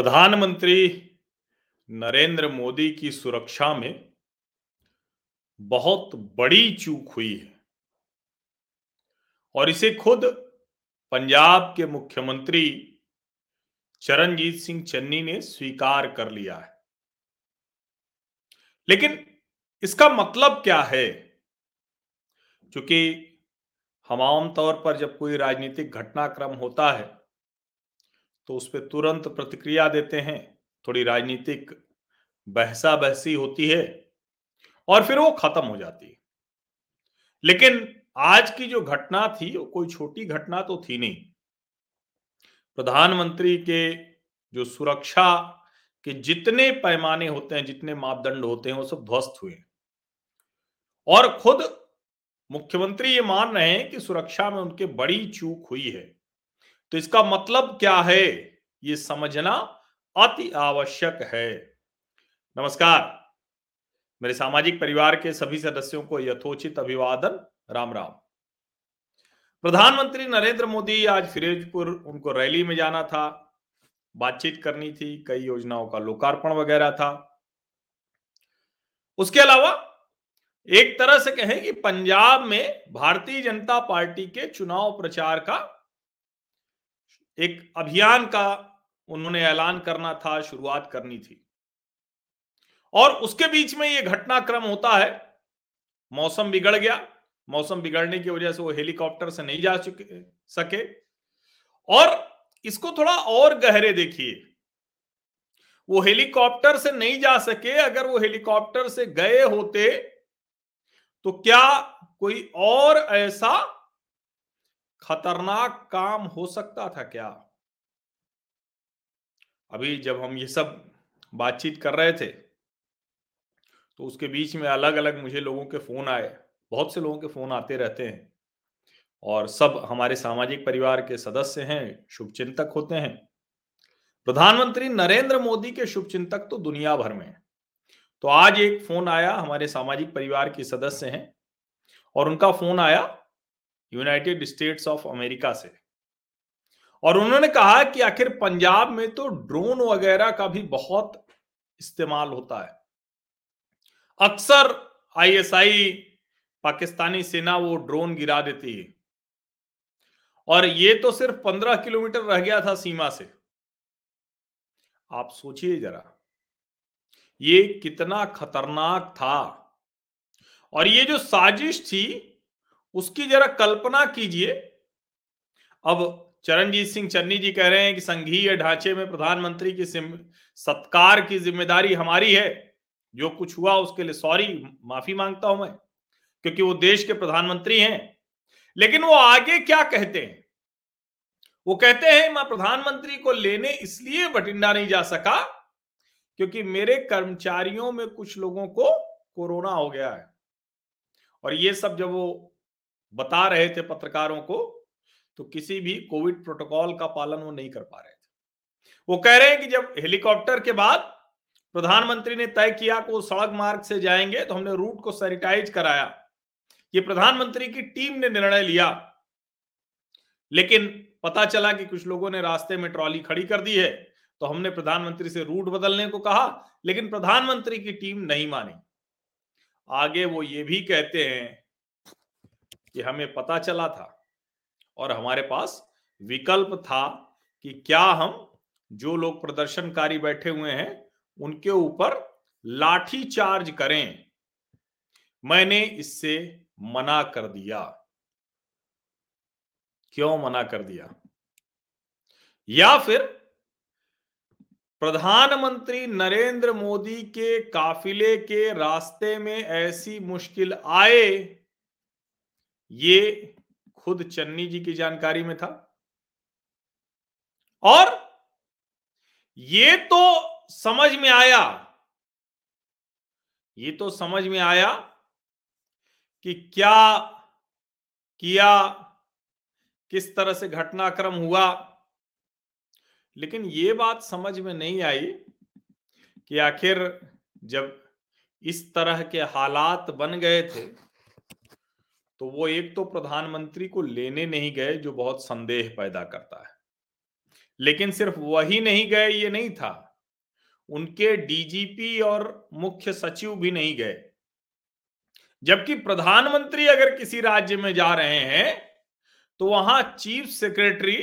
प्रधानमंत्री नरेंद्र मोदी की सुरक्षा में बहुत बड़ी चूक हुई है। और इसे खुद पंजाब के मुख्यमंत्री चरणजीत सिंह चन्नी ने स्वीकार कर लिया है। लेकिन इसका मतलब क्या है? क्योंकि हम आमतौर पर जब कोई राजनीतिक घटनाक्रम होता है तो उस पर तुरंत प्रतिक्रिया देते हैं। थोड़ी राजनीतिक बहसा बहसी होती है और फिर वो खत्म हो जाती है। लेकिन आज की जो घटना थी, वो कोई छोटी घटना तो थी नहीं। प्रधानमंत्री के जो सुरक्षा के जितने पैमाने होते हैं, जितने मापदंड होते हैं, वो सब ध्वस्त हुए और खुद मुख्यमंत्री ये मान रहे हैं कि सुरक्षा में उनके बड़ी चूक हुई है। तो इसका मतलब क्या है? ये समझना अति आवश्यक है। नमस्कार। मेरे सामाजिक परिवार के सभी सदस्यों को यथोचित अभिवादन। राम राम। प्रधानमंत्री नरेंद्र मोदी आज फिरोजपुर, उनको रैली में जाना था। बातचीत करनी थी, कई योजनाओं का लोकार्पण वगैरह था। उसके अलावा एक तरह से कहें कि पंजाब में भारतीय जनता पार्टी के चुनाव प्रचार का एक अभियान का उन्होंने ऐलान करना था, शुरुआत करनी थी। और उसके बीच में ये घटनाक्रम होता है, मौसम बिगड़ गया। मौसम बिगड़ने की वजह से वो हेलीकॉप्टर से नहीं जा चुके, सके। और इसको थोड़ा और गहरे देखिए। वो हेलीकॉप्टर से नहीं जा सके, अगर वो हेलीकॉप्टर से गए होते तो क्या कोई और ऐसा खतरनाक काम हो सकता था क्या? अभी जब हम ये सब बातचीत कर रहे थे तो उसके बीच में अलग अलग मुझे लोगों के फ़ोन आए। बहुत से लोगों के फ़ोन आते रहते हैं। और सब हमारे सामाजिक परिवार के सदस्य हैं, शुभचिंतक होते हैं। प्रधानमंत्री नरेंद्र मोदी के शुभचिंतक तो दुनिया भर में तो आज एक फ़ोन आया, हमारे सामाजिक परिवार के सदस्य हैं। और उनका फ़ोन आया यूनाइटेड स्टेट्स ऑफ़ अमेरिका से। और उन्होंने कहा कि आखिर पंजाब में तो ड्रोन वगैरह का भी बहुत इस्तेमाल होता है। अक्सर आईएसआई, पाकिस्तानी सेना वो ड्रोन गिरा देती है। और ये तो सिर्फ़ पंद्रह किलोमीटर रह गया था सीमा से। आप सोचिए जरा, ये कितना खतरनाक था। और ये जो साजिश थी उसकी जरा कल्पना कीजिए। अब चरणजीत सिंह चन्नी जी कह रहे हैं कि संघीय ढांचे में प्रधानमंत्री की सत्कार की ज़िम्मेदारी हमारी है। जो कुछ हुआ उसके लिए सॉरी, माफ़ी माँगता हूँ मैं, क्योंकि वो देश के प्रधानमंत्री हैं। लेकिन वो आगे क्या कहते हैं? वो कहते हैं, मैं प्रधानमंत्री को लेने इसलिए बठिंडा नहीं जा सका क्योंकि मेरे कर्मचारियों में कुछ लोगों को कोरोना हो गया है। और ये सब जब वो बता रहे थे पत्रकारों को तो किसी भी कोविड प्रोटोकॉल का पालन वो नहीं कर पा रहे थे। वो कह रहे हैं कि जब हेलीकॉप्टर के बाद प्रधानमंत्री ने तय किया कि वो सड़क मार्ग से जाएँगे तो हमने रूट को सैनिटाइज कराया। ये प्रधानमंत्री की टीम ने निर्णय लिया। लेकिन पता चला कि कुछ लोगों ने रास्ते में ट्रॉली खड़ी कर दी है तो हमने प्रधानमंत्री से रूट बदलने को कहा, लेकिन प्रधानमंत्री की टीम नहीं मानी। आगे वो ये भी कहते हैं कि हमें पता चला था और हमारे पास विकल्प था कि क्या हम जो लोग प्रदर्शनकारी बैठे हुए हैं, उनके ऊपर लाठी चार्ज करें। मैंने इससे मना कर दिया। क्यों मना कर दिया? या फिर प्रधानमंत्री नरेंद्र मोदी के काफिले के रास्ते में ऐसी मुश्किल आए ये खुद चन्नी जी की जानकारी में था। और ये तो समझ में आया, ये तो समझ में आया कि क्या किया, किस तरह से घटनाक्रम हुआ, लेकिन ये बात समझ में नहीं आई कि आखिर जब इस तरह के हालात बन गए थे तो वो एक तो प्रधानमंत्री को लेने नहीं गए जो बहुत संदेह पैदा करता है। लेकिन सिर्फ़ वही नहीं गए, ये नहीं था। उनके डीजीपी और मुख्य सचिव भी नहीं गए। जबकि प्रधानमंत्री अगर किसी राज्य में जा रहे हैं तो वहाँ चीफ सेक्रेटरी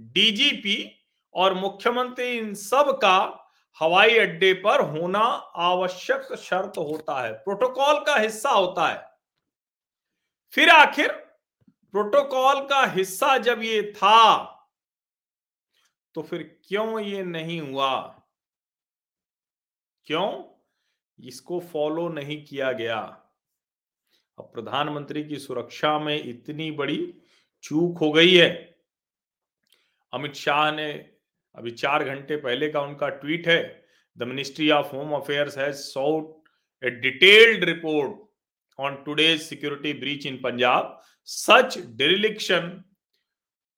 डीजीपी और मुख्यमंत्री इन सब का हवाई अड्डे पर होना आवश्यक शर्त होता है। प्रोटोकॉल का हिस्सा होता है। फिर आखिर प्रोटोकॉल का हिस्सा जब ये था तो फिर क्यों ये नहीं हुआ? क्यों इसको फॉलो नहीं किया गया? अब प्रधानमंत्री की सुरक्षा में इतनी बड़ी चूक हो गई है। अमित शाह ने, अभी चार घंटे पहले का उनका ट्वीट है, the ministry of home affairs has sought a detailed report on today's security breach in Punjab such dereliction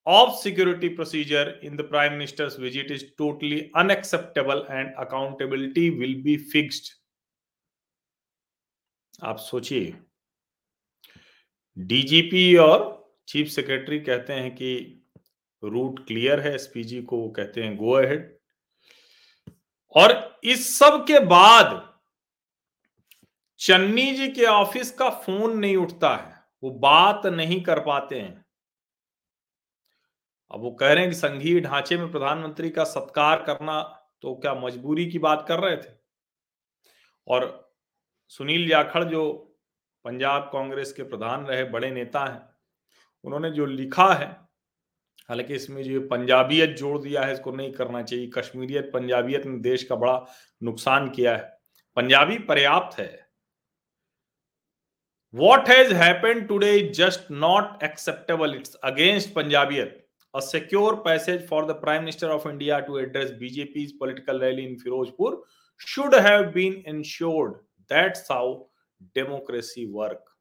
of security procedure in the prime minister's visit is totally unacceptable and accountability will be fixed आप सोचिए DGP और chief secretary कहते हैं कि root clear है SPG को कहते हैं गो अहेड और इस सब के बाद चन्नी जी के ऑफ़िस का फ़ोन नहीं उठता है। वो बात नहीं कर पाते हैं। अब वो कह रहे हैं कि संघीय ढांचे में प्रधानमंत्री का सत्कार करना तो क्या मजबूरी की बात कर रहे थे? और सुनील जाखड़ जो पंजाब कांग्रेस के प्रधान रहे, बड़े नेता हैं, उन्होंने जो लिखा है, हालाँकि इसमें जो पंजाबियत जोड़ दिया है, इसको नहीं करना चाहिए। कश्मीरियत, पंजाबियत ने देश का बड़ा नुकसान किया है। पंजाबी पर्याप्त है। What has happen today is just not acceptable it's against Punjabiyat a secure passage for the prime minister of India to address BJP political rally in Firozpur should have been ensured that साउ democracy work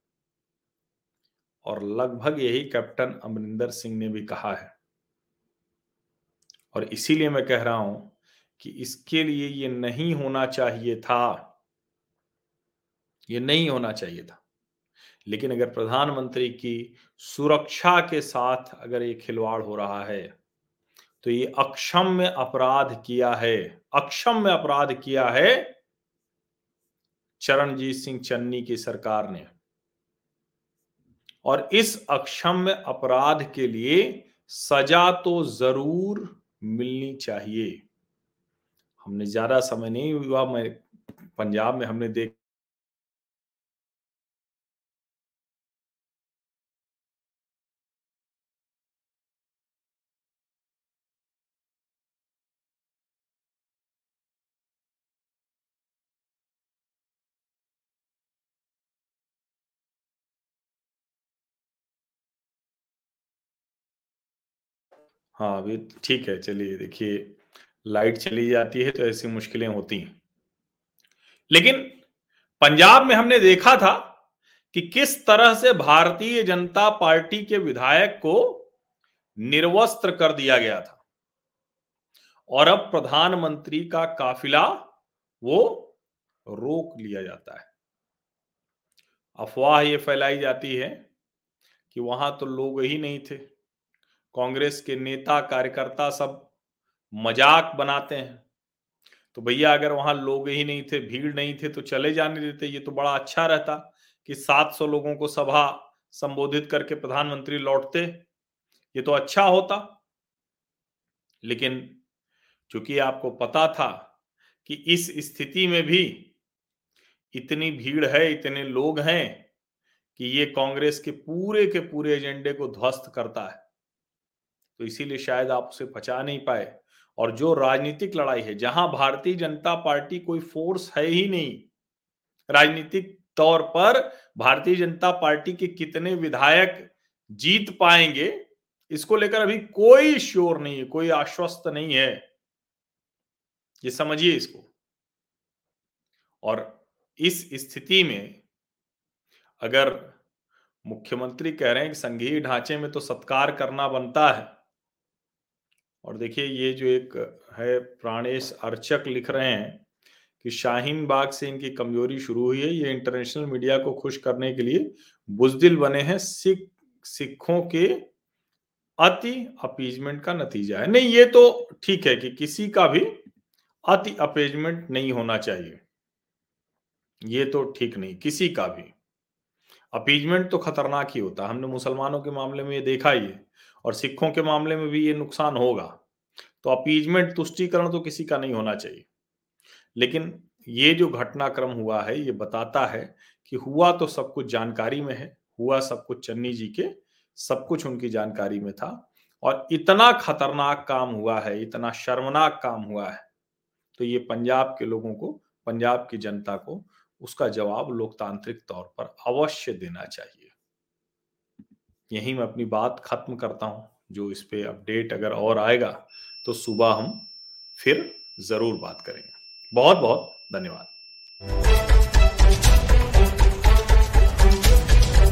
और लगभग यही captain Amarinder Singh ने भी कहा है। और इसीलिए मैं कह रहा हूँ कि इसके लिए ये नहीं होना चाहिए था। ये नहीं होना चाहिए था। लेकिन अगर प्रधानमंत्री की सुरक्षा के साथ अगर ये खिलवाड़ हो रहा है तो ये अक्षम्य अपराध किया है, अक्षम्य अपराध किया है चरणजीत सिंह चन्नी की सरकार ने। और इस अक्षम्य अपराध के लिए सजा तो ज़रूर मिलनी चाहिए। हमने ज़्यादा समय नहीं हुआ, मैं पंजाब में हमने देख हाँ अभी ठीक है, चलिए देखिए, लाइट चली जाती है तो ऐसी मुश्किलें होती हैं। लेकिन पंजाब में हमने देखा था कि किस तरह से भारतीय जनता पार्टी के विधायक को निर्वस्त्र कर दिया गया था। और अब प्रधानमंत्री का काफिला वो रोक लिया जाता है। अफवाह ये फैलाई जाती है कि वहाँ तो लोग ही नहीं थे। कांग्रेस के नेता कार्यकर्ता सब मज़ाक बनाते हैं। तो भैया, अगर वहाँ लोग ही नहीं थे, भीड़ नहीं थे तो चले जाने देते। ये तो बड़ा अच्छा रहता कि 700 लोगों को सभा संबोधित करके प्रधानमंत्री लौटते। ये तो अच्छा होता। लेकिन चूँकि आपको पता था कि इस स्थिति में भी इतनी भीड़ है, इतने लोग हैं कि ये कांग्रेस के पूरे के पूरे एजेंडे को ध्वस्त करता है। तो इसीलिए शायद आप उसे पचा नहीं पाए। और जो राजनीतिक लड़ाई है, जहाँ भारतीय जनता पार्टी कोई फोर्स है ही नहीं, राजनीतिक तौर पर भारतीय जनता पार्टी के कितने विधायक जीत पाएँगे, इसको लेकर अभी कोई श्योर नहीं है, कोई आश्वस्त नहीं है। ये समझिए इसको। और इस स्थिति में अगर मुख्यमंत्री कह रहे हैं कि संघीय ढांचे में तो सत्कार करना बनता है और देखिए, ये जो एक है, प्राणेश अर्चक लिख रहे हैं कि शाहीन बाग से इनकी कमज़ोरी शुरू हुई है। ये इंटरनेशनल मीडिया को खुश करने के लिए बुजदिल बने हैं। सिख, सिखों के अति अपीजमेंट का नतीजा है। नहीं, ये तो ठीक है कि किसी का भी अति अपेजमेंट नहीं होना चाहिए। ये तो ठीक नहीं, किसी का भी। अपीजमेंट तो खतरनाक ही होता है। हमने मुसलमानों के मामले में ये देखा ही है। और सिखों के मामले में भी ये नुकसान होगा। तो अपीजमेंट, तुष्टिकरण तो किसी का नहीं होना चाहिए। लेकिन ये जो घटनाक्रम हुआ है, ये बताता है कि हुआ तो सब कुछ जानकारी में है, हुआ सब कुछ चन्नी जी के, सब कुछ उनकी जानकारी में था और इतना खतरनाक काम हुआ है, इतना शर्मनाक काम हुआ है तो ये पंजाब के लोगों को, पंजाब की जनता को उसका जवाब लोकतांत्रिक तौर पर अवश्य देना चाहिए। यही मैं अपनी बात खत्म करता हूँ। जो इस पे अपडेट अगर और आएगा तो सुबह हम फिर ज़रूर बात करेंगे। बहुत बहुत धन्यवाद।